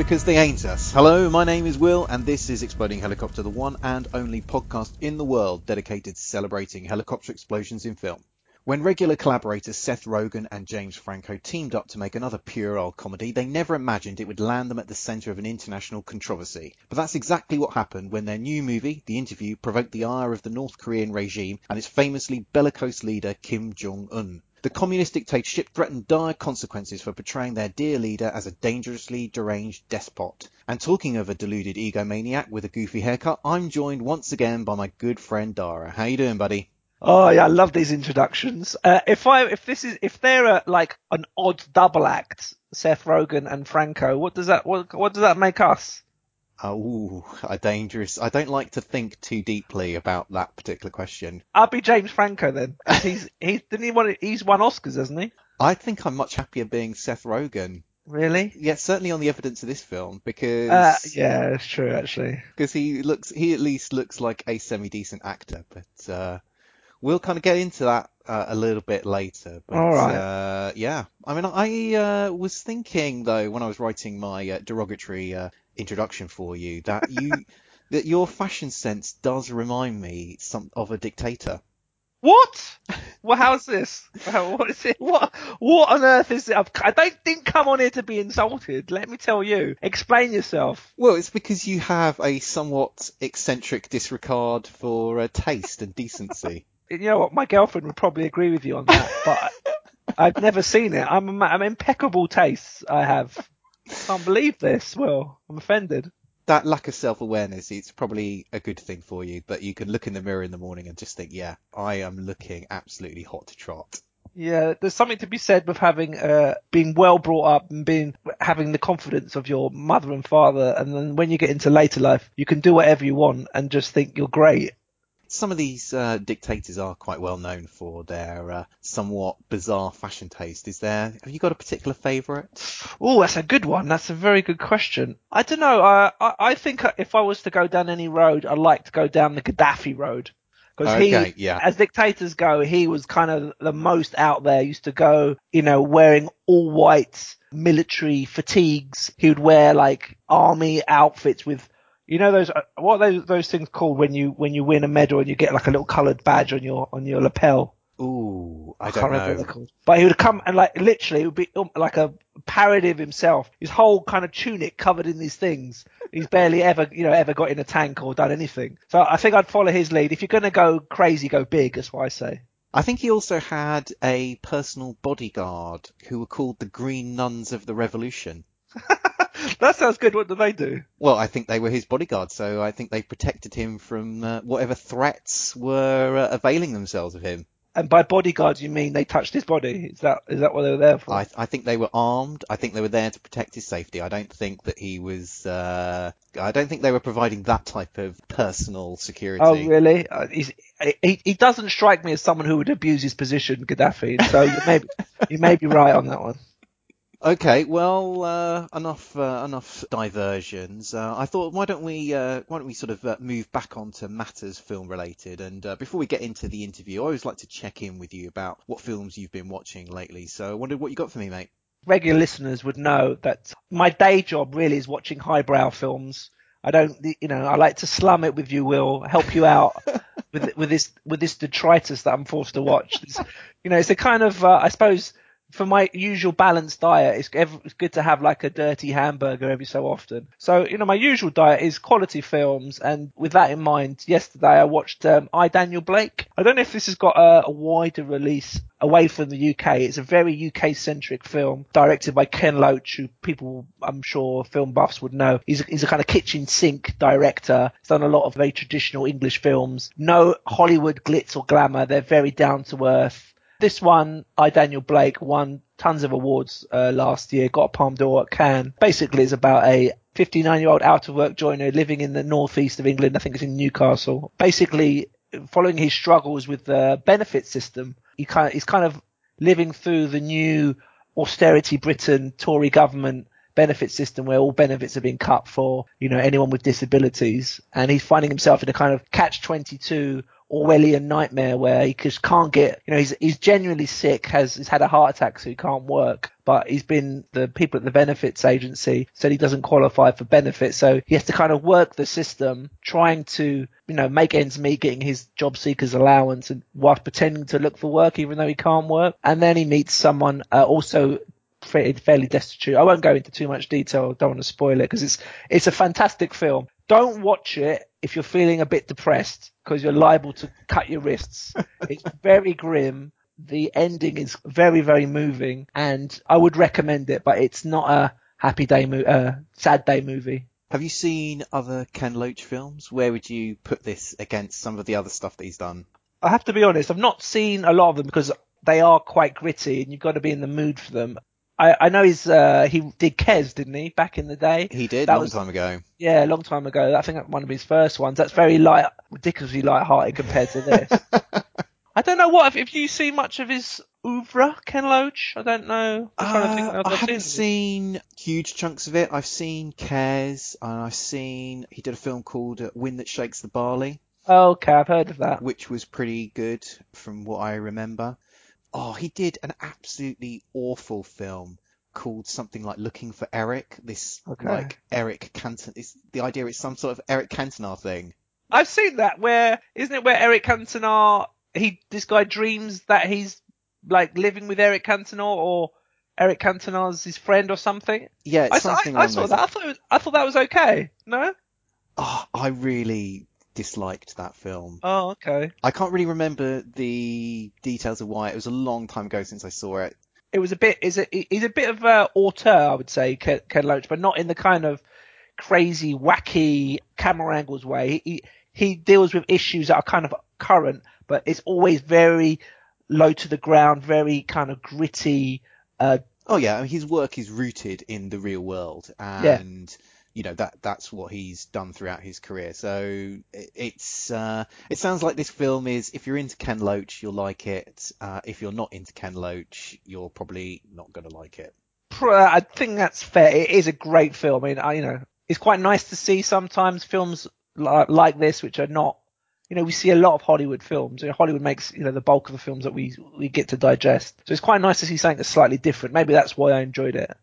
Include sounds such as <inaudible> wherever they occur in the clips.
Because they ain't us. Hello, my name is Will, and this is Exploding Helicopter, the one and only podcast in the world dedicated to celebrating helicopter explosions in film. When regular collaborators Seth Rogen and James Franco teamed up to make another puerile comedy, they never imagined it would land them at the centre of an international controversy. But that's exactly what happened when their new movie, The Interview, provoked the ire of the North Korean regime and its famously bellicose leader Kim Jong-un. The communist dictatorship threatened dire consequences for portraying their dear leader as a dangerously deranged despot. And talking of a deluded egomaniac with a goofy haircut, I'm joined once again by my good friend Dara. How you doing, buddy? Oh yeah, I love these introductions. Uh, if I if this is if they're a, like an odd double act, Seth Rogen and Franco, what does that what what does that make us? Oh, a dangerous. I don't like to think too deeply about that particular question. I'll be James Franco then. He's <laughs> he's didn't he want he's won Oscars, hasn't he? I think I'm much happier being Seth Rogen. Really? Yeah, certainly on the evidence of this film because Uh, yeah, it's true actually. because he looks he at least looks like a semi decent actor, but uh, we'll kind of get into that uh, a little bit later. But, All right. Uh, yeah, I mean, I uh, was thinking though when I was writing my uh, derogatory uh, introduction for you that you <laughs> that your fashion sense does remind me some of a dictator. What? Well, how's this? What is it? What what on earth is it? I've- I don't think come on here to be insulted. Let me tell you. Explain yourself. Well, it's because you have a somewhat eccentric disregard for uh, taste and decency. <laughs> You know what? My girlfriend would probably agree with you on that, but <laughs> I've never seen it. I'm I'm impeccable tastes. I have. Can't believe this. Well, I'm offended. that lack of self-awareness it's probably a good thing for you but you can look in the mirror in the morning and just think yeah i am looking absolutely hot to trot Yeah, there's something to be said with having uh being well brought up and being having the confidence of your mother and father, and then when you get into later life, you can do whatever you want and just think you're great. Some of these uh, dictators are quite well known for their uh, somewhat bizarre fashion taste is there have you got a particular favorite Oh, that's a good one. That's a very good question. I don't know. Uh, I I think if I was to go down any road, I'd like to go down the Gaddafi road because Okay, he, yeah. as dictators go, he was kind of the most out there. Used to go, you know, wearing all white military fatigues. He would wear like army outfits with. You know those uh, what are those those things called when you when you win a medal and you get like a little coloured badge on your on your lapel. ooh i can't don't remember what know they're called. But he would come and like literally it would be um, like a parody of himself. His whole kind of tunic covered in these things. He's barely ever, you know, ever got in a tank or done anything. So I think I'd follow his lead. If you're going to go crazy, go big. That's what I say. I think he also had a personal bodyguard who were called the Green Nuns of the Revolution. That sounds good. What do they do? Well, I think they were his bodyguard, so I think they protected him from uh, whatever threats were uh, availing themselves of him. And by bodyguards, you mean they touched his body? Is that is that what they were there for? I, I think they were armed. I think they were there to protect his safety. I don't think that he was. Uh, I don't think they were providing that type of personal security. Oh really? Uh, he's, he he doesn't strike me as someone who would abuse his position, Gaddafi. So you may you may be right on that one. Okay, well, uh, enough uh, enough diversions. Uh, I thought, why don't we uh, why don't we sort of uh, move back onto matters film related? And uh, before we get into the interview, I always like to check in with you about what films you've been watching lately. So I wondered what you got for me, mate. regular listeners would know that my day job really is watching highbrow films. I don't, you know, I like to slum it with you, Will, help you out <laughs> with with this with this detritus that I'm forced to watch. It's, you know, it's a kind of, uh, I suppose, for my usual balanced diet, it's, it's good to have like a dirty hamburger every so often. So, you know, my usual diet is quality films, and with that in mind, yesterday I watched um, I Daniel Blake. I don't know if this has got a, a wider release away from the UK. It's a very UK centric film directed by Ken Loach, who people, I'm sure, film buffs would know. He's a, he's a kind of kitchen sink director. He's done a lot of very traditional English films. No Hollywood glitz or glamour. They're very down to earth. This one, I Daniel Blake won tons of awards uh, last year. Got a Palme d'Or at Cannes. Basically, it's about a 59 year old out of work joiner living in the northeast of England. I think it's in Newcastle. Basically, following his struggles with the benefit system, he kind of, he's kind of living through the new austerity Britain Tory government benefit system where all benefits are being cut for, you know, anyone with disabilities. And he's finding himself in a kind of catch 22 Orwellian nightmare where he just can't get, you know, he's, he's genuinely sick, has, he's had a heart attack, so he can't work, but he's been, the people at the benefits agency said he doesn't qualify for benefits. So he has to kind of work the system trying to, you know, make ends meet, getting his job seekers allowance and whilst pretending to look for work, even though he can't work. And then he meets someone, uh, also fairly destitute. I won't go into too much detail. Don't want to spoil it because it's it's a fantastic film. Don't watch it if you're feeling a bit depressed because you're liable to cut your wrists. <laughs> it's very grim. The ending is very very moving, and I would recommend it. But it's not a happy day, mo- uh, sad day movie. Have you seen other Ken Loach films? Where would you put this against some of the other stuff that he's done? I have to be honest. I've not seen a lot of them because they are quite gritty, and you've got to be in the mood for them. I, I know he's uh, he did Kes, didn't he, back in the day? He did, That long was- time ago. Yeah, a long time ago. I think that's one of his first ones. That's very light, ridiculously light-hearted compared to this. <laughs> I don't know what if, you see much of his oeuvre, Ken Loach. I don't know. I'm trying to think Uh, I haven't seen huge chunks of it. I've seen Kes, and I've seen he did a film called uh, Wind That Shakes the Barley, Oh, okay, I've heard of that. which was pretty good from what I remember. Oh, he did an absolutely awful film called something like Looking for Eric. This Okay. like Eric Canton. It's the idea. It's some sort of Eric Cantona thing. I've seen that. Where isn't it? Where Eric Cantona, he this guy dreams that he's like living with Eric Cantona or Eric Cantona's his friend or something. Yeah, it's I, saw- something I, I along saw that. I thought it was, I thought that was okay. No. Oh, I really disliked that film. Oh, okay. I can't really remember the details of why. It was a long time ago since I saw it. it was a bit is a he's a bit of a auteur, I would say, Ken, Ken Loach, but not in the kind of crazy, wacky camera angles way. He he deals with issues that are kind of current, but it's always very low to the ground, very kind of gritty. Uh, Oh yeah, his work is rooted in the real world, and you know that that's what he's done throughout his career. So it, it's uh, it sounds like this film is if you're into Ken Loach, you'll like it. Uh, if you're not into Ken Loach, you're probably not going to like it. I think that's fair. It is a great film. I mean, I, you know, it's quite nice to see sometimes films like, like this, which are not, you know, we see a lot of Hollywood films. You know, Hollywood makes, you know, the bulk of the films that we, we get to digest. So it's quite nice to see something that's slightly different. Maybe that's why I enjoyed it.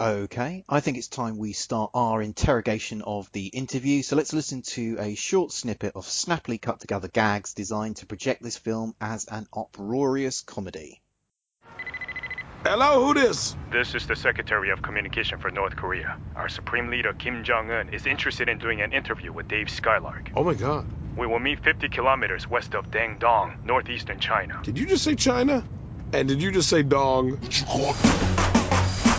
Okay, I think it's time we start our interrogation of the interview. So let's listen to a short snippet of snappily cut together gags designed to project this film as an uproarious comedy. Hello, who this? This is the Secretary of Communication for North Korea. Our Supreme Leader Kim Jong un is interested in doing an interview with Dave Skylark. Oh my god. We will meet 50 kilometers west of Dandong, northeastern China. Did you just say China? And did you just say dong?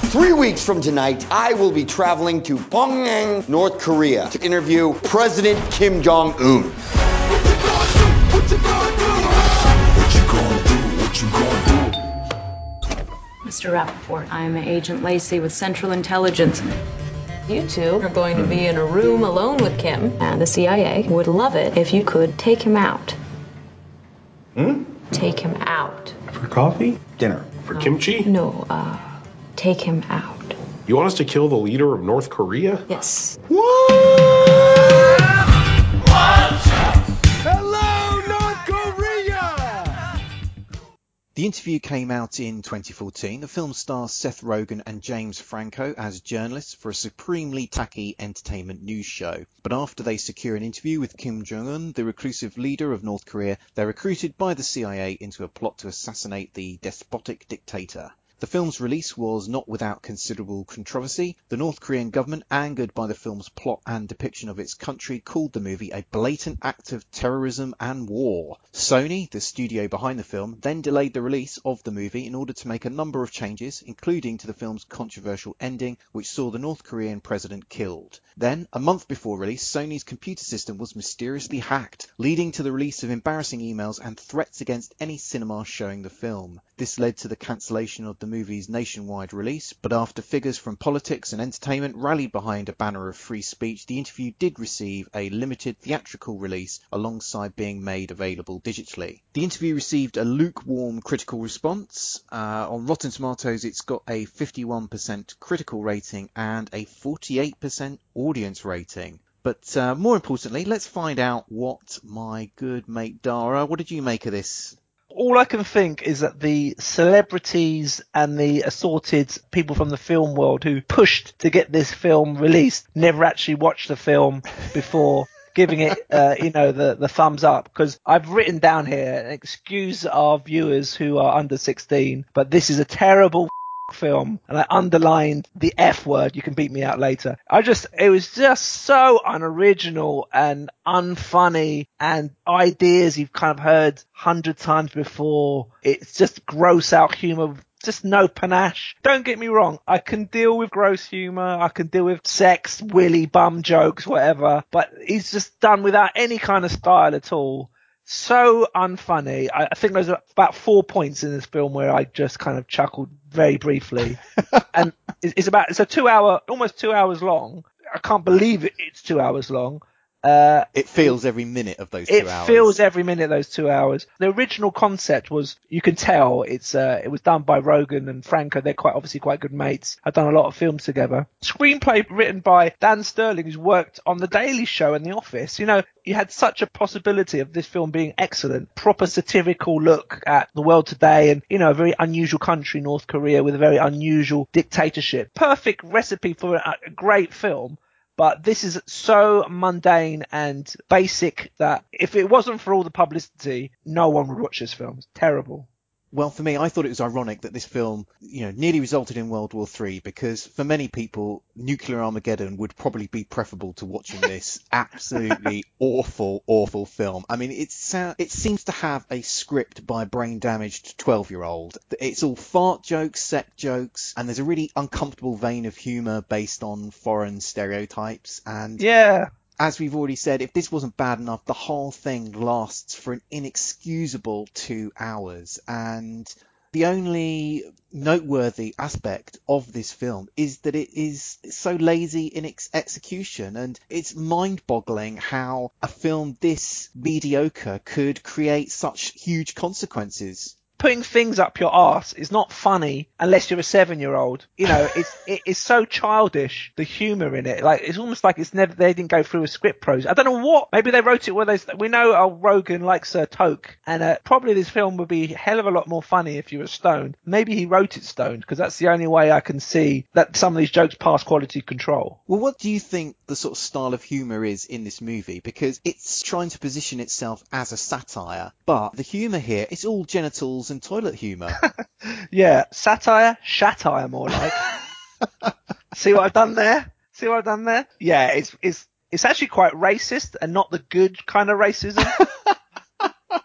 Three weeks from tonight, I will be traveling to Pyongyang, North Korea to interview President Kim Jong Un. Mr. Rapaport, I'm Agent Lacey with Central Intelligence. You two are going to be in a room alone with Kim, and the CIA would love it if you could take him out. Hmm? Take him out. For coffee? Dinner. For kimchi? No, uh, take him out. You want us to kill the leader of North Korea? Yes. Hello, North Korea! The interview came out in 2014. The film stars Seth Rogen and James Franco as journalists for a supremely tacky entertainment news show. But after they secure an interview with Kim Jong-un, the reclusive leader of North Korea, they're recruited by the CIA into a plot to assassinate the despotic dictator. The film's release was not without considerable controversy. The North Korean government, angered by the film's plot and depiction of its country, called the movie a blatant act of terrorism and war. Sony, the studio behind the film, then delayed the release of the movie in order to make a number of changes, including to the film's controversial ending, which saw the North Korean president killed. Then, a month before release, Sony's computer system was mysteriously hacked, leading to the release of embarrassing emails and threats against any cinema showing the film. This led to the cancellation of the movie's nationwide release, but after figures from politics and entertainment rallied behind a banner of free speech, the interview did receive a limited theatrical release alongside being made available digitally. The interview received a lukewarm critical response. Uh, on Rotten Tomatoes, it's got a 51% critical rating and a 48% audience rating. But uh, more importantly, let's find out what my good mate Dara, what did you make of this? All I can think is that the celebrities and the assorted people from the film world who pushed to get this film released never actually watched the film before <laughs> giving it, uh, you know, the, the thumbs up. Because I've written down here, excuse our viewers who are under 16, but this is a terrible film and I underlined the F word. You can beat me out later. I just, it was just so unoriginal and unfunny and ideas you've kind of heard hundred times before. It's just gross out humor. Just no panache. Don't get me wrong. I can deal with gross humor. I can deal with sex, willy, bum jokes, whatever. But he's just done without any kind of style at all so unfunny. I, I think there's about four points in this film where I just kind of chuckled very briefly. <laughs> and it's, it's about it's a two hour, almost two hours long. I can't believe it, it's two hours long. Uh, It feels every minute of those two it hours. It feels every minute of those two hours. The original concept was, you can tell it's, uh, it was done by Rogen and Franco. They're quite obviously quite good mates. I've done a lot of films together. Screenplay written by Dan Sterling, who's worked on The Daily Show and The Office. You know, you had such a possibility of this film being excellent, proper satirical look at the world today and, you know, a very unusual country, North Korea, with a very unusual dictatorship. Perfect recipe for a, a great film. But this is so mundane and basic that if it wasn't for all the publicity, no one would watch this film. It's terrible. Well, for me, I thought it was ironic that this film, you know, nearly resulted in World War Three because for many people, nuclear Armageddon would probably be preferable to watching this <laughs> absolutely awful, awful film. I mean, it's it seems to have a script by brain damaged twelve year old. It's all fart jokes, sex jokes, and there's a really uncomfortable vein of humour based on foreign stereotypes. And Yeah. As we've already said, if this wasn't bad enough, the whole thing lasts for an inexcusable two hours. And the only noteworthy aspect of this film is that it is so lazy in its execution. And it's mind boggling how a film this mediocre could create such huge consequences. Putting things up your arse is not funny unless you're a seven year old. You know, <laughs> it's it's so childish. The humour in it, like it's almost like it's never they didn't go through a script process. I don't know what. Maybe they wrote it where they. We know uh, Rogen likes uh, Toke, and uh, probably this film would be a hell of a lot more funny if you were stoned. Maybe he wrote it stoned because that's the only way I can see that some of these jokes pass quality control. Well, what do you think the sort of style of humour is in this movie? Because it's trying to position itself as a satire, but the humour here, it's all genitals and toilet humour. <laughs> Yeah, satire, satire more like. <laughs> See what I've done there? See what I've done there? Yeah, it's it's it's actually quite racist and not the good kind of racism. <laughs>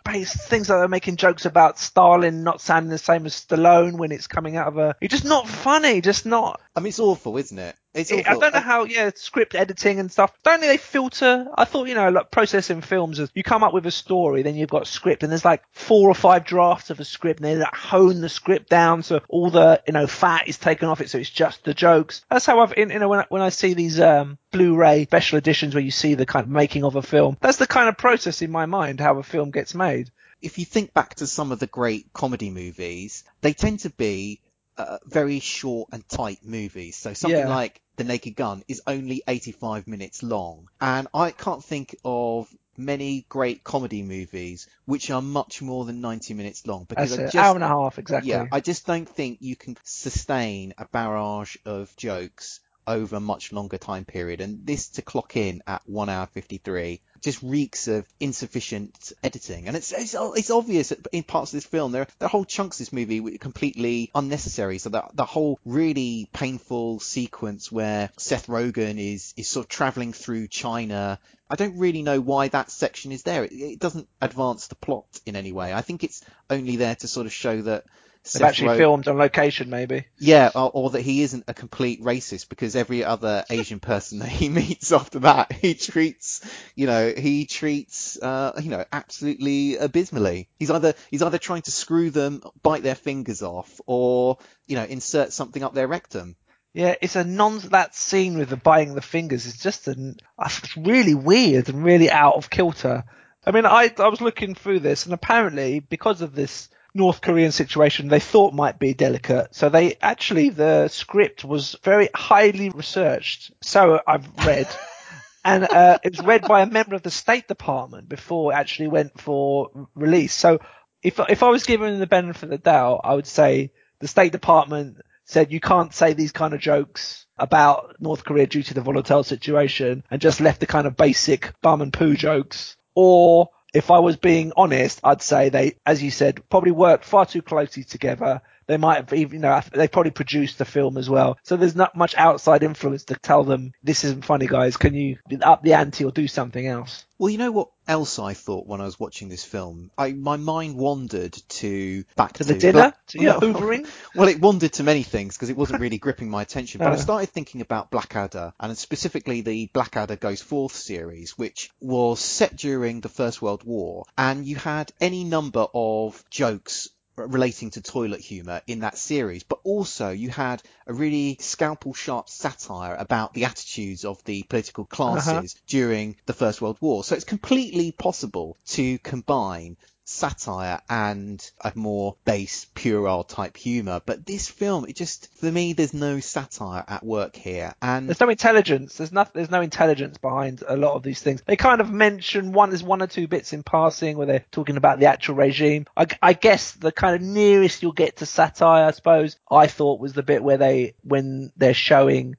But it's things like they're making jokes about Stalin not sounding the same as Stallone when it's coming out of a. It's just not funny. Just not. I mean, it's awful, isn't it? It's awful. I don't know how. Yeah, script editing and stuff. Don't they filter? I thought you know, like processing films is you come up with a story, then you've got script, and there's like four or five drafts of a script, and they like hone the script down so all the you know fat is taken off it, so it's just the jokes. That's how I've in, you know when I, when I see these um Blu-ray special editions where you see the kind of making of a film, that's the kind of process in my mind how a film gets made. if you think back to some of the great comedy movies, they tend to be uh, very short and tight movies. So something Yeah. like The Naked Gun is only 85 minutes long. And I can't think of many great comedy movies which are much more than 90 minutes long because That's I just Hour and a half exactly. yeah, I just don't think you can sustain a barrage of jokes over a much longer time period. And this to clock in at one hour 53 just reeks of insufficient editing. And it's, it's, it's obvious that in parts of this film, there, there are whole chunks of this movie are completely unnecessary. So that the whole really painful sequence where Seth Rogen is, is sort of traveling through China. I don't really know why that section is there. It, it doesn't advance the plot in any way. I think it's only there to sort of show that They've actually filmed on location, maybe. yeah, or, or that he isn't a complete racist because every other Asian person that he <laughs> meets after that, he treats, you know, he treats, uh, you know, absolutely abysmally. He's either he's either trying to screw them, bite their fingers off, or you know, insert something up their rectum. Yeah, it's a non that scene with the biting the fingers is just an it's really weird and really out of kilter. I mean, I I was looking through this and apparently because of this North Korean situation they thought might be delicate. So they actually the script was very highly researched. So I've read <laughs> and uh, it was read by a member of the State Department before it actually went for release. So if if I was given the benefit of the doubt, I would say the State Department said you can't say these kind of jokes about North Korea due to the volatile situation and just left the kind of basic bum and poo jokes. Or if I was being honest, I'd say they, as you said, probably worked far too closely together. They might have even, you know, they probably produced the film as well. So there's not much outside influence to tell them this isn't funny, guys. Can you up the ante or do something else? Well, you know what else I thought when I was watching this film? I my mind wandered to back To the dinner? Black- To your Well, hoovering? <laughs> Well, it wandered to many things because it wasn't really <laughs> gripping my attention. But I started thinking about Blackadder and specifically the Blackadder Goes Forth series, which was set during the First World War, and you had any number of jokes relating to toilet humour in that series, but also you had a really scalpel sharp satire about the attitudes of the political uh-huh. classes during the First World War. So it's completely possible to combine satire and a more base, puerile type humour. But this film, it just, for me, there's no satire at work here. And There's no intelligence. There's not. There's no intelligence behind a lot of these things. They kind of mention one. There's one or two bits in passing where they're talking about the actual regime. I, I guess the kind of nearest you'll get to satire, I suppose, I thought was the bit where they when they're showing.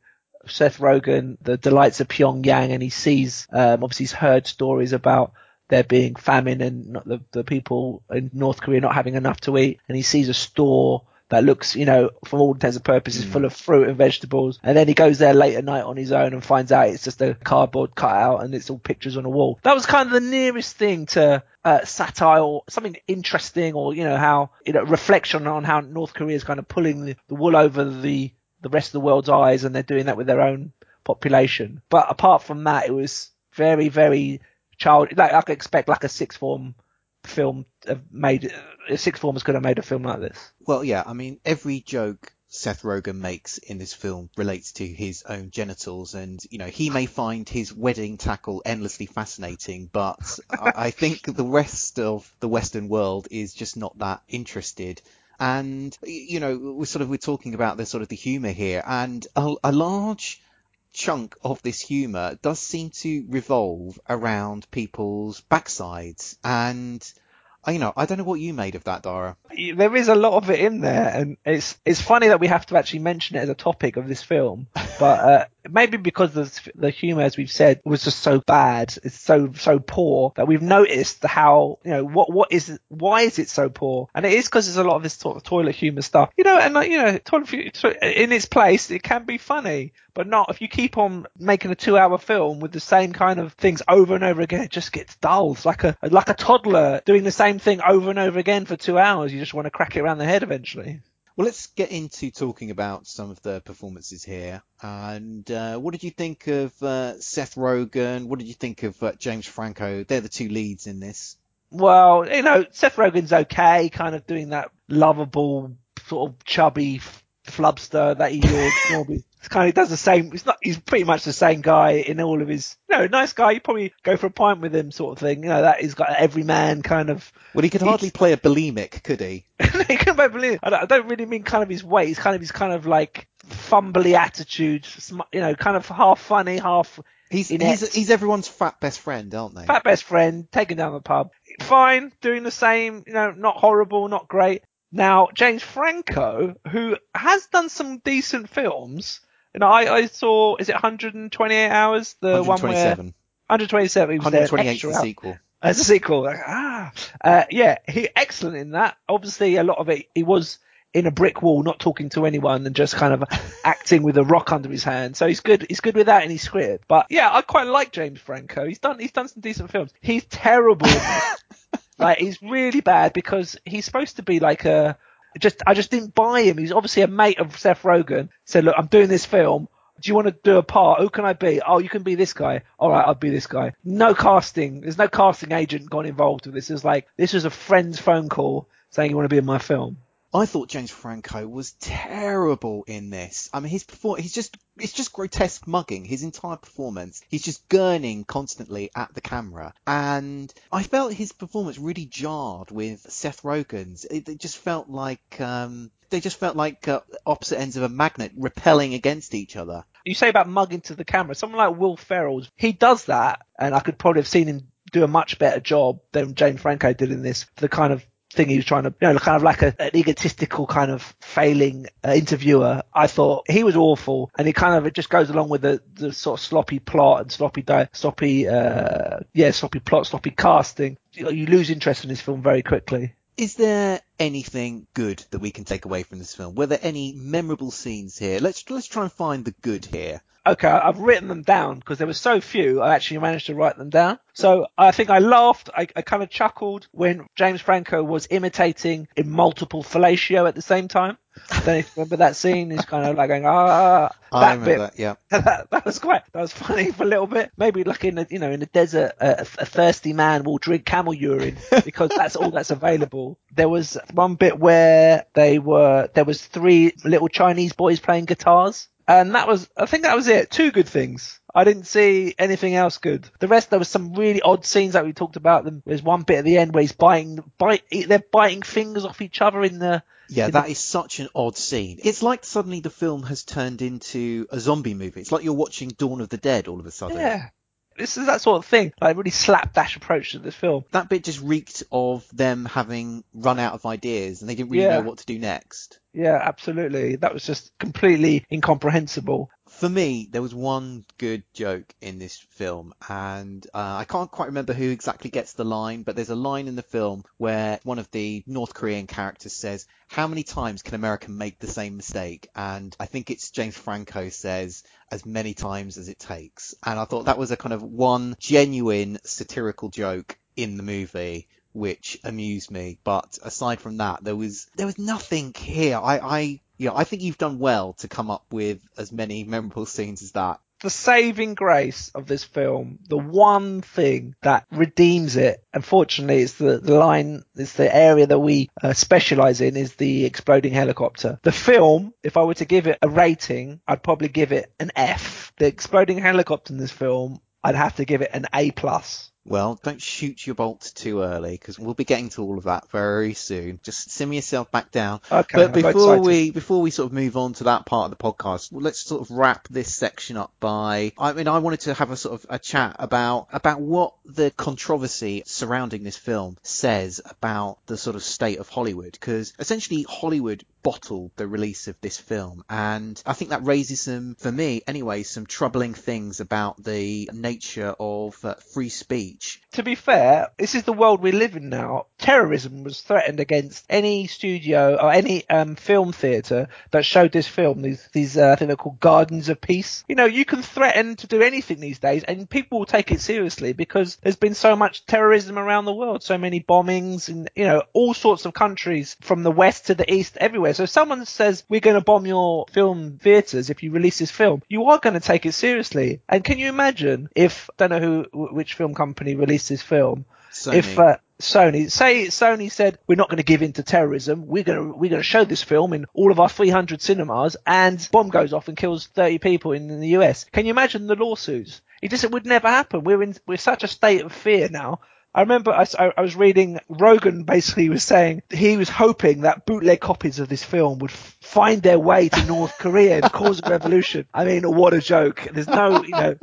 Seth Rogen, the delights of Pyongyang, and he sees, um, obviously he's heard stories about there being famine and not the, the people in North Korea not having enough to eat, and he sees a store that looks, you know, from all intents and purposes, full of fruit and vegetables. And then he goes there late at night on his own and finds out it's just a cardboard cutout and it's all pictures on a wall. That was kind of the nearest thing to uh, satire or something interesting or, you know, how, you know, reflection on how North Korea is kind of pulling the, the wool over the, the rest of the world's eyes and they're doing that with their own population. But apart from that, it was very, very child, like I could expect like a sixth form film made, a sixth formers could have made a film like this. Well, yeah, I mean, every joke Seth Rogen makes in this film relates to his own genitals, and you know he may find his wedding tackle endlessly fascinating, but I I think the rest of the Western world is just not that interested. And you know, we're sort of we're talking about the sort of the humour here, and a, a large chunk of this humour does seem to revolve around people's backsides, and uh, you know, I don't know what you made of that, Dara. there is a lot of it in there, and it's it's funny that we have to actually mention it as a topic of this film. But uh, maybe because the the humor, as we've said, was just so bad, it's so so poor that we've noticed how you know what what is why is it so poor? And it is because there's a lot of this sort of toilet humor stuff, you know, and like you know, toilet in its place, it can be funny, but not if you keep on making a two hour film with the same kind of things over and over again. It just gets dull. It's like a like a toddler doing the same thing over and over again for two hours. You just want to crack it around the head eventually. Well, let's get into talking about some of the performances here. And uh, what did you think of uh, Seth Rogen? What did you think of uh, James Franco? They're the two leads in this. Well, you know, Seth Rogen's okay, kind of doing that lovable, sort of chubby flubster that he <laughs> normally. It's kind of does the same. He's not. He's pretty much the same guy in all of his. You know, nice guy. You probably go for a pint with him, sort of thing. You know, that he's got every man kind of. Well, he could hardly play a bulimic, could he? <laughs> he can believe. I don't, I don't really mean kind of his weight. It's kind of his kind of like fumbly attitude. You know, kind of half funny, half He's he's, he's everyone's fat best friend, aren't they? fat best friend, taken down the pub. Fine, doing the same, you know, not horrible, not great. Now, James Franco, who has done some decent films, know, I, I saw, is it 128 hours? The one where, 127. 127, he was there, 128 extra the hour. sequel. As a sequel, like, ah, uh, yeah, he excellent in that. Obviously, a lot of it, he was in a brick wall, not talking to anyone, and just kind of <laughs> acting with a rock under his hand. So he's good. He's good with that in his script. But yeah, I quite like James Franco. He's done. He's done some decent films. He's terrible. <laughs> like he's really bad because he's supposed to be like a. Just I just didn't buy him. He's obviously a mate of Seth Rogen. Said, look, I'm doing this film. Do you want to do a part? Who can I be? Oh, you can be this guy. All right, I'll be this guy. No casting. There's no casting agent got involved with this. It's like this was a friend's phone call saying you want to be in my film. I thought James Franco was terrible in this. I mean, his perform he's just it's just grotesque mugging. His entire performance, he's just gurning constantly at the camera, and I felt his performance really jarred with Seth Rogen's. It, it just felt like um, They just felt like uh, opposite ends of a magnet repelling against each other. You say about mugging to the camera. Someone like Will Ferrell, he does that, and I could probably have seen him do a much better job than James Franco did in this. The kind of thing he was trying to, you know, kind of like a, an egotistical kind of failing uh, interviewer. I thought he was awful, and it kind of it just goes along with the, the sort of sloppy plot and sloppy, di- sloppy, uh, yeah, sloppy plot, sloppy casting. You, you lose interest in this film very quickly. Is there anything good that we can take away from this film? Were there any memorable scenes here? Let's let's try and find the good here. Okay, I've written them down because there were so few. I actually managed to write them down. So I think I laughed. I, I kind of chuckled when James Franco was imitating in multiple fellatio at the same time. I don't know if you remember that scene. He's kind of like going, ah, I that remember bit. that, yeah. <laughs> that, that was quite, that was funny for a little bit. Maybe like in the, you know, in the desert, a, a thirsty man will drink camel urine because that's all that's available. There was one bit where they were, there was three little Chinese boys playing guitars. And that was, I think that was it. Two good things. I didn't see anything else good. The rest, there was some really odd scenes that we talked about. Them. There's one bit at the end where he's biting, bite, they're biting fingers off each other in the. Yeah, in that is such an odd scene. It's like suddenly the film has turned into a zombie movie. It's like you're watching Dawn of the Dead all of a sudden. Yeah. This is that sort of thing. Like really slapdash approach to this film. That bit just reeked of them having run out of ideas and they didn't really Yeah. know what to do next. Yeah, absolutely. That was just completely incomprehensible. For me, there was one good joke in this film, and uh, I can't quite remember who exactly gets the line, but there's a line in the film where one of the North Korean characters says, How many times can America make the same mistake? And I think it's James Franco says, As many times as it takes. And I thought that was a kind of one genuine satirical joke in the movie which amused me. But aside from that, there was there was nothing here. I, I yeah, I think you've done well to come up with as many memorable scenes as that. The saving grace of this film, the one thing that redeems it, unfortunately, it's the, the line, it's the area that we uh, specialize in, is the exploding helicopter. The film, if I were to give it a rating, I'd probably give it an F. The exploding helicopter in this film, I'd have to give it an A plus. Well, don't shoot your bolt too early because we'll be getting to all of that very soon. Just simmer yourself back down. Okay, But before we before we sort of move on to that part of the podcast, let's sort of wrap this section up by. I mean, I wanted to have a sort of a chat about about what the controversy surrounding this film says about the sort of state of Hollywood because essentially Hollywood bottled the release of this film. And I think that raises some for me anyway some troubling things about the nature of uh, free speech to be fair, this is the world we live in now. Terrorism was threatened against any studio or any um, film theatre that showed this film. These, these uh, I think they're called Guardians of Peace. You know, you can threaten to do anything these days, and people will take it seriously because there's been so much terrorism around the world, so many bombings in you know all sorts of countries from the west to the east, everywhere. So if someone says we're going to bomb your film theatres if you release this film, you are going to take it seriously. And can you imagine if I don't know who which film company released this film? Sony. If uh, Sony say Sony said we're not going to give in to terrorism, we're going to we're going to show this film in all of our 300 cinemas, and bomb goes off and kills 30 people in, in the US. Can you imagine the lawsuits? It just it would never happen. We're in we're such a state of fear now. I remember I, I, was reading Rogen basically was saying he was hoping that bootleg copies of this film would f- find their way to North Korea and cause a revolution. I mean, what a joke! There's no, you know,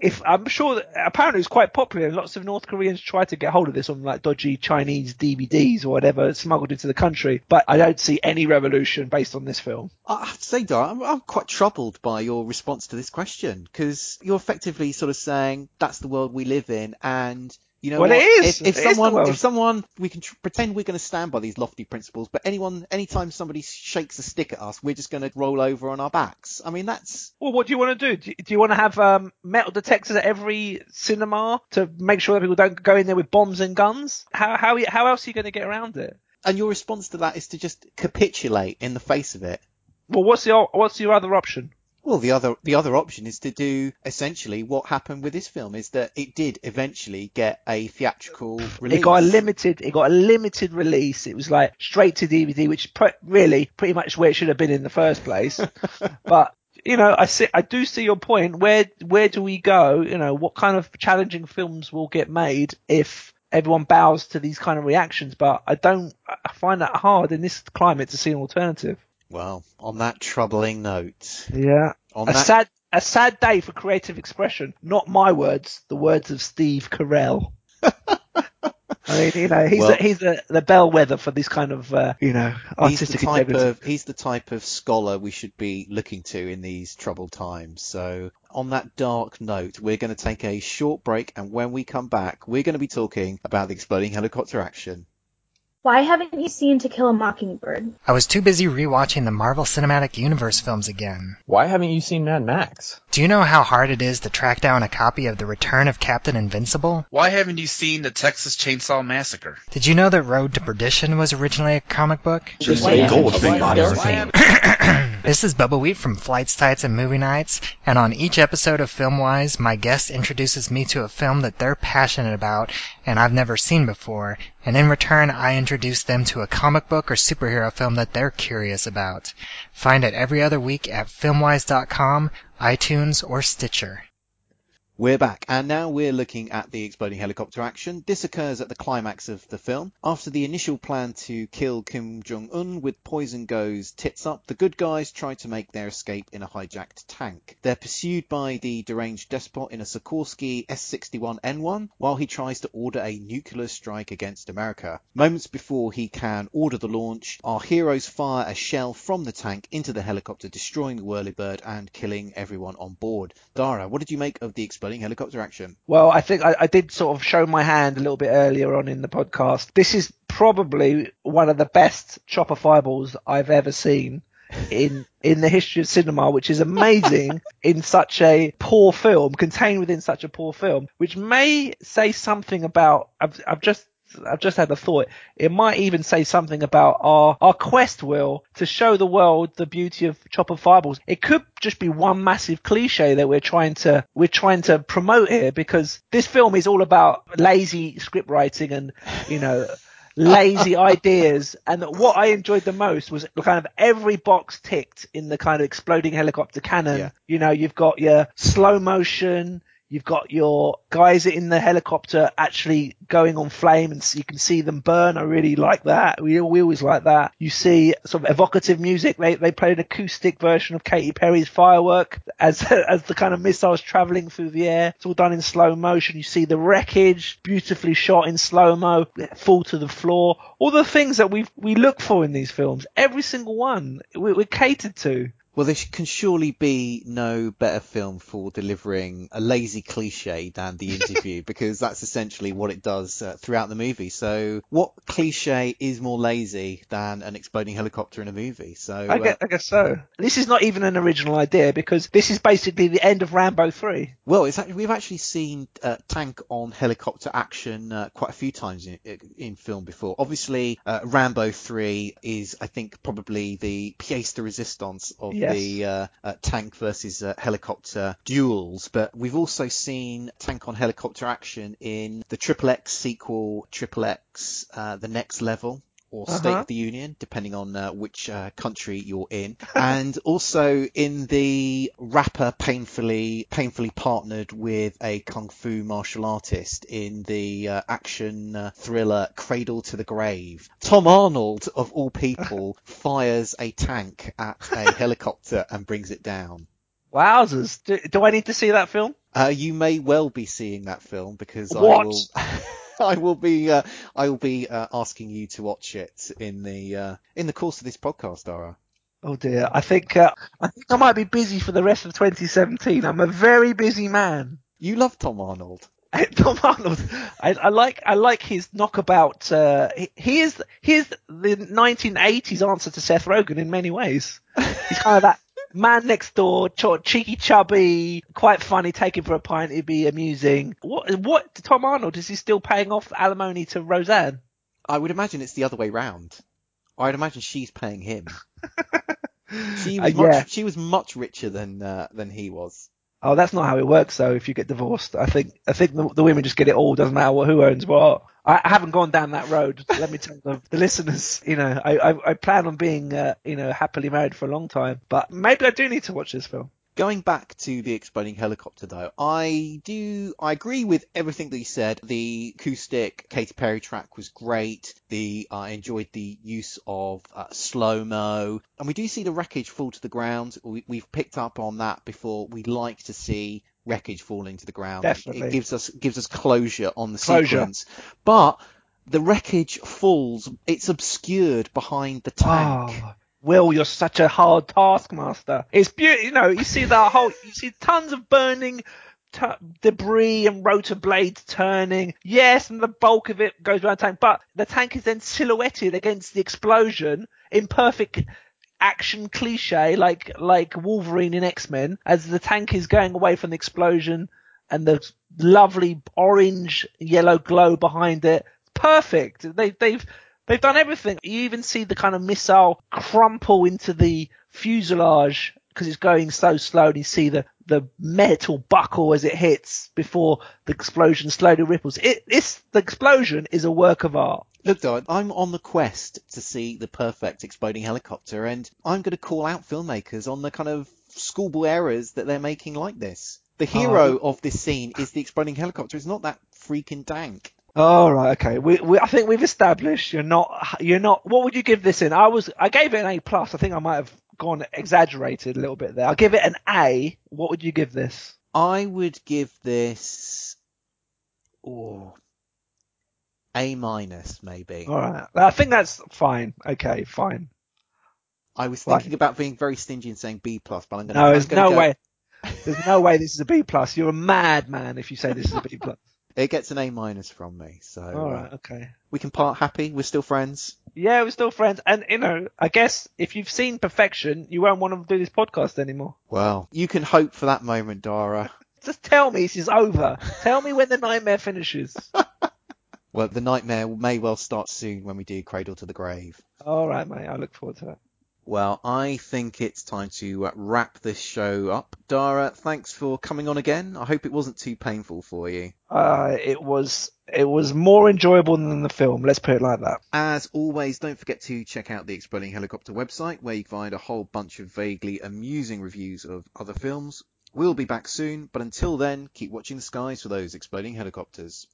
if I'm sure that apparently it's quite popular and lots of North Koreans try to get hold of this on like dodgy Chinese DVDs or whatever smuggled into the country, but I don't see any revolution based on this film. I have to say, Dara, I'm, I'm quite troubled by your response to this question because you're effectively sort of saying that's the world we live in, and you know Well, what? it is. If, if It is someone, world. if someone, we can tr- pretend we're going to stand by these lofty principles, but anyone, anytime somebody shakes a stick at us, we're just going to roll over on our backs. I mean, that's Well, what do you want to do? Do you, do you want to have um, metal detectors at every cinema to make sure that people don't go in there with bombs and guns? How how how else are you going to get around it? and your response to that is to just capitulate in the face of it. Well, what's the what's your other option? Well, the other the other option is to do essentially what happened with this film is that it did eventually get a theatrical release. It got a limited. It got a limited release. It was like straight to DVD, which pre- really pretty much where it should have been in the first place. <laughs> but you know, I see. I do see your point. Where where do we go? You know, what kind of challenging films will get made if everyone bows to these kind of reactions, but I don't. I find that hard in this climate to see an alternative. Well, on that troubling note, Yeah, on a that sad a sad day for creative expression. Not my words, the words of Steve Carell. <laughs> I mean, you know, he's Well- a, he's a, the bellwether for this kind of uh, you know he's the artistic type integrity. of he's the type of scholar we should be looking to in these troubled times. So on that dark note, we're going to take a short break, and when we come back, we're going to be talking about the exploding helicopter action. Why haven't you seen To Kill a Mockingbird? I was too busy rewatching the Marvel Cinematic Universe films again. Why haven't you seen Mad Max? Do you know how hard it is to track down a copy of The Return of Captain Invincible? Why haven't you seen the Texas Chainsaw Massacre? Did you know that Road to Perdition was originally a comic book? Just say Goldfinger. <clears throat> This is Bubba Wheat from Flights, Tights, and Movie Nights, and on each episode of Filmwise, my guest introduces me to a film that they're passionate about and I've never seen before, and in return, I introduce them to a comic book or superhero film that they're curious about. Find it every other week at filmwise.com, iTunes, or Stitcher. We're back, and now we're looking at the exploding helicopter action. This occurs at the climax of the film. After the initial plan to kill Kim Jong Un with poison goes tits up, the good guys try to make their escape in a hijacked tank. They're pursued by the deranged despot in a Sikorsky S-61N1 while he tries to order a nuclear strike against America. Moments before he can order the launch, our heroes fire a shell from the tank into the helicopter, destroying the whirlybird and killing everyone on board. Dara, what did you make of the helicopter action? Well, I think I, I did sort of show my hand a little bit earlier on in the podcast. This is probably one of the best chopper fireballs I've ever seen in <laughs> in the history of cinema, which is amazing <laughs> in such a poor film, contained within such a poor film, which may say something about. I've, I've just. I've just had a thought. It might even say something about our, our quest, Will, to show the world the beauty of chopper fireballs. It could just be one massive cliche that we're trying to, we're trying to promote here because this film is all about lazy script writing and, you know, lazy <laughs> ideas. And what I enjoyed the most was kind of every box ticked in the kind of exploding helicopter canon. Yeah. You know, you've got your slow motion. You've got your guys in the helicopter actually going on flame and you can see them burn. I really like that. We, we always like that. You see sort of evocative music. They, they play an acoustic version of Katy Perry's Firework as, <laughs> as the kind of missiles traveling through the air. It's all done in slow motion. You see the wreckage beautifully shot in slow mo, fall to the floor. All the things that we we look for in these films. Every single one we, we're catered to. Well, there can surely be no better film for delivering a lazy cliche than The Interview, <laughs> because that's essentially what it does uh, throughout the movie. So, what cliche is more lazy than an exploding helicopter in a movie? So, I uh, guess, I guess so. This is not even an original idea because this is basically the end of Rambo 3. well, it's actually, we've actually seen uh, tank on helicopter action uh, quite a few times in, in film before. Obviously, uh, Rambo 3 is, I think, probably the pièce de résistance of Yes. the uh, uh, tank versus uh, helicopter duels. But we've also seen tank on helicopter action in the Triple X sequel, Triple X, uh, the next level. Or State Uh-huh. of the Union, depending on uh, which uh, country you're in, <laughs> and also in the rapper painfully painfully partnered with a kung fu martial artist in the uh, action uh, thriller Cradle to the Grave. Tom Arnold, of all people, <laughs> fires a tank at a <laughs> helicopter and brings it down. Wowzers. Do, do I need to see that film? Uh, you may well be seeing that film because I will. <laughs> I will be. Uh, I will be uh, asking you to watch it in the uh, in the course of this podcast, Dara. Oh dear. I think, uh, I think I might be busy for the rest of 2017. I'm a very busy man. You love Tom Arnold. <laughs> Tom Arnold. I, I like I like his knockabout. Uh, he, he is he is the 1980s answer to Seth Rogen in many ways. He's kind of that man next door, ch- cheeky, chubby, quite funny. Take him for a pint, it'd be amusing. What what Tom Arnold is he still paying off alimony to Roseanne? I would imagine it's the other way round. I'd imagine she's paying him. <laughs> She was Uh, much, she was much richer than uh, than he was. Oh, that's not how it works though. If you get divorced, I think I think the, the women just get it all. Doesn't matter who owns what. I, I haven't gone down that road. Let me tell the, the listeners. You know, I I, I plan on being uh, you know happily married for a long time. But maybe I do need to watch this film. Going back to the exploding helicopter though, I do, I agree with everything that you said. The acoustic Katy Perry track was great. The, I enjoyed the use of uh, slow-mo. And we do see the wreckage fall to the ground. We, we've picked up on that before. We like to see wreckage falling to the ground. Definitely. It gives us, gives us closure on the Closure. sequence. But the wreckage falls, it's obscured behind the tank. Oh, Will, you're such a hard taskmaster. It's beautiful. You know, you see that whole, you see tons of burning t- debris and rotor blades turning. Yes, and the bulk of it goes around the tank, but the tank is then silhouetted against the explosion in perfect action cliche, like like Wolverine in X Men, as the tank is going away from the explosion and the lovely orange yellow glow behind it. Perfect. They, they've they've done everything. You even see the kind of missile crumple into the fuselage because it's going so slow, and you see the the metal buckle as it hits before the explosion slowly ripples. It this the explosion is a work of art. Look, I'm on the quest to see the perfect exploding helicopter, and I'm going to call out filmmakers on the kind of schoolboy errors that they're making like this. The oh. hero of this scene is the exploding helicopter. It's not that freaking tank. All right, okay. We, we I think we've established you're not you're not. What would you give this in? I was I gave it an A plus. I think I might have gone exaggerated a little bit there. I'll give it an A. What would you give this? I would give this, oh, A minus maybe. All right, I think that's fine. Okay, fine. I was Right. thinking about being very stingy and saying B plus, but I'm going to. No, there's no way. <laughs> There's no way this is a B plus. You're a madman if you say this is a B plus. It gets an A minus from me, so All uh, right, okay. we can part happy. We're still friends. Yeah, we're still friends, and you know, I guess if you've seen Perfection, you won't want to do this podcast anymore. Well, you can hope for that moment, Dara. Just tell me this is over. tell me when the nightmare finishes. <laughs> Well, the nightmare may well start soon when we do Cradle to the Grave. All right, mate. I look forward to that. Well, I think it's time to uh, wrap this show up. Dara, thanks for coming on again. I hope it wasn't too painful for you. Uh, it was it was more enjoyable than the film. Let's put it like that. As always, don't forget to check out the Exploding Helicopter website where you can find a whole bunch of vaguely amusing reviews of other films. We'll be back soon, but until then, keep watching the skies for those exploding helicopters.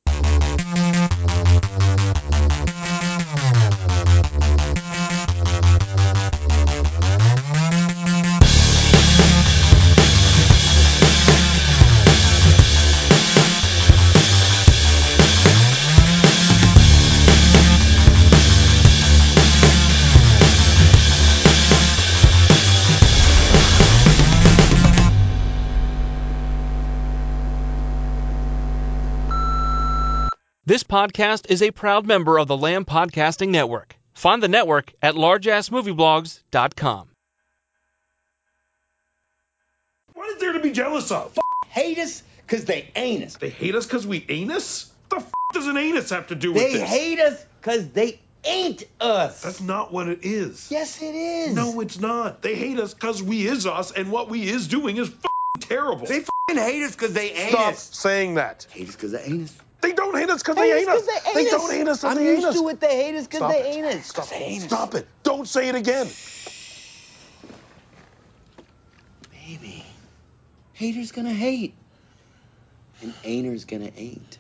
This podcast is a proud member of the Lamb Podcasting Network. Find the network at largeassmovieblogs.com. What is there to be jealous of? Hate us because they ain't us. They hate us because we anus? The f- does an anus have to do with They this? hate us because they ain't us. That's not what it is. Yes, it is. No, it's not. They hate us because we is us, and what we is doing is f- terrible. They f***ing hate us because they ain't us. Stop us. saying that. Hate us because they ain't us. They don't hate us because they Hate us ain't us. 'cause they don't hate us because I'm they ain't used us. to it. They hate us because they it. ain't us. Stop 'Cause they ain't us. Stop it. Don't say it again. Baby, haters gonna hate, and ain'ters gonna ain't.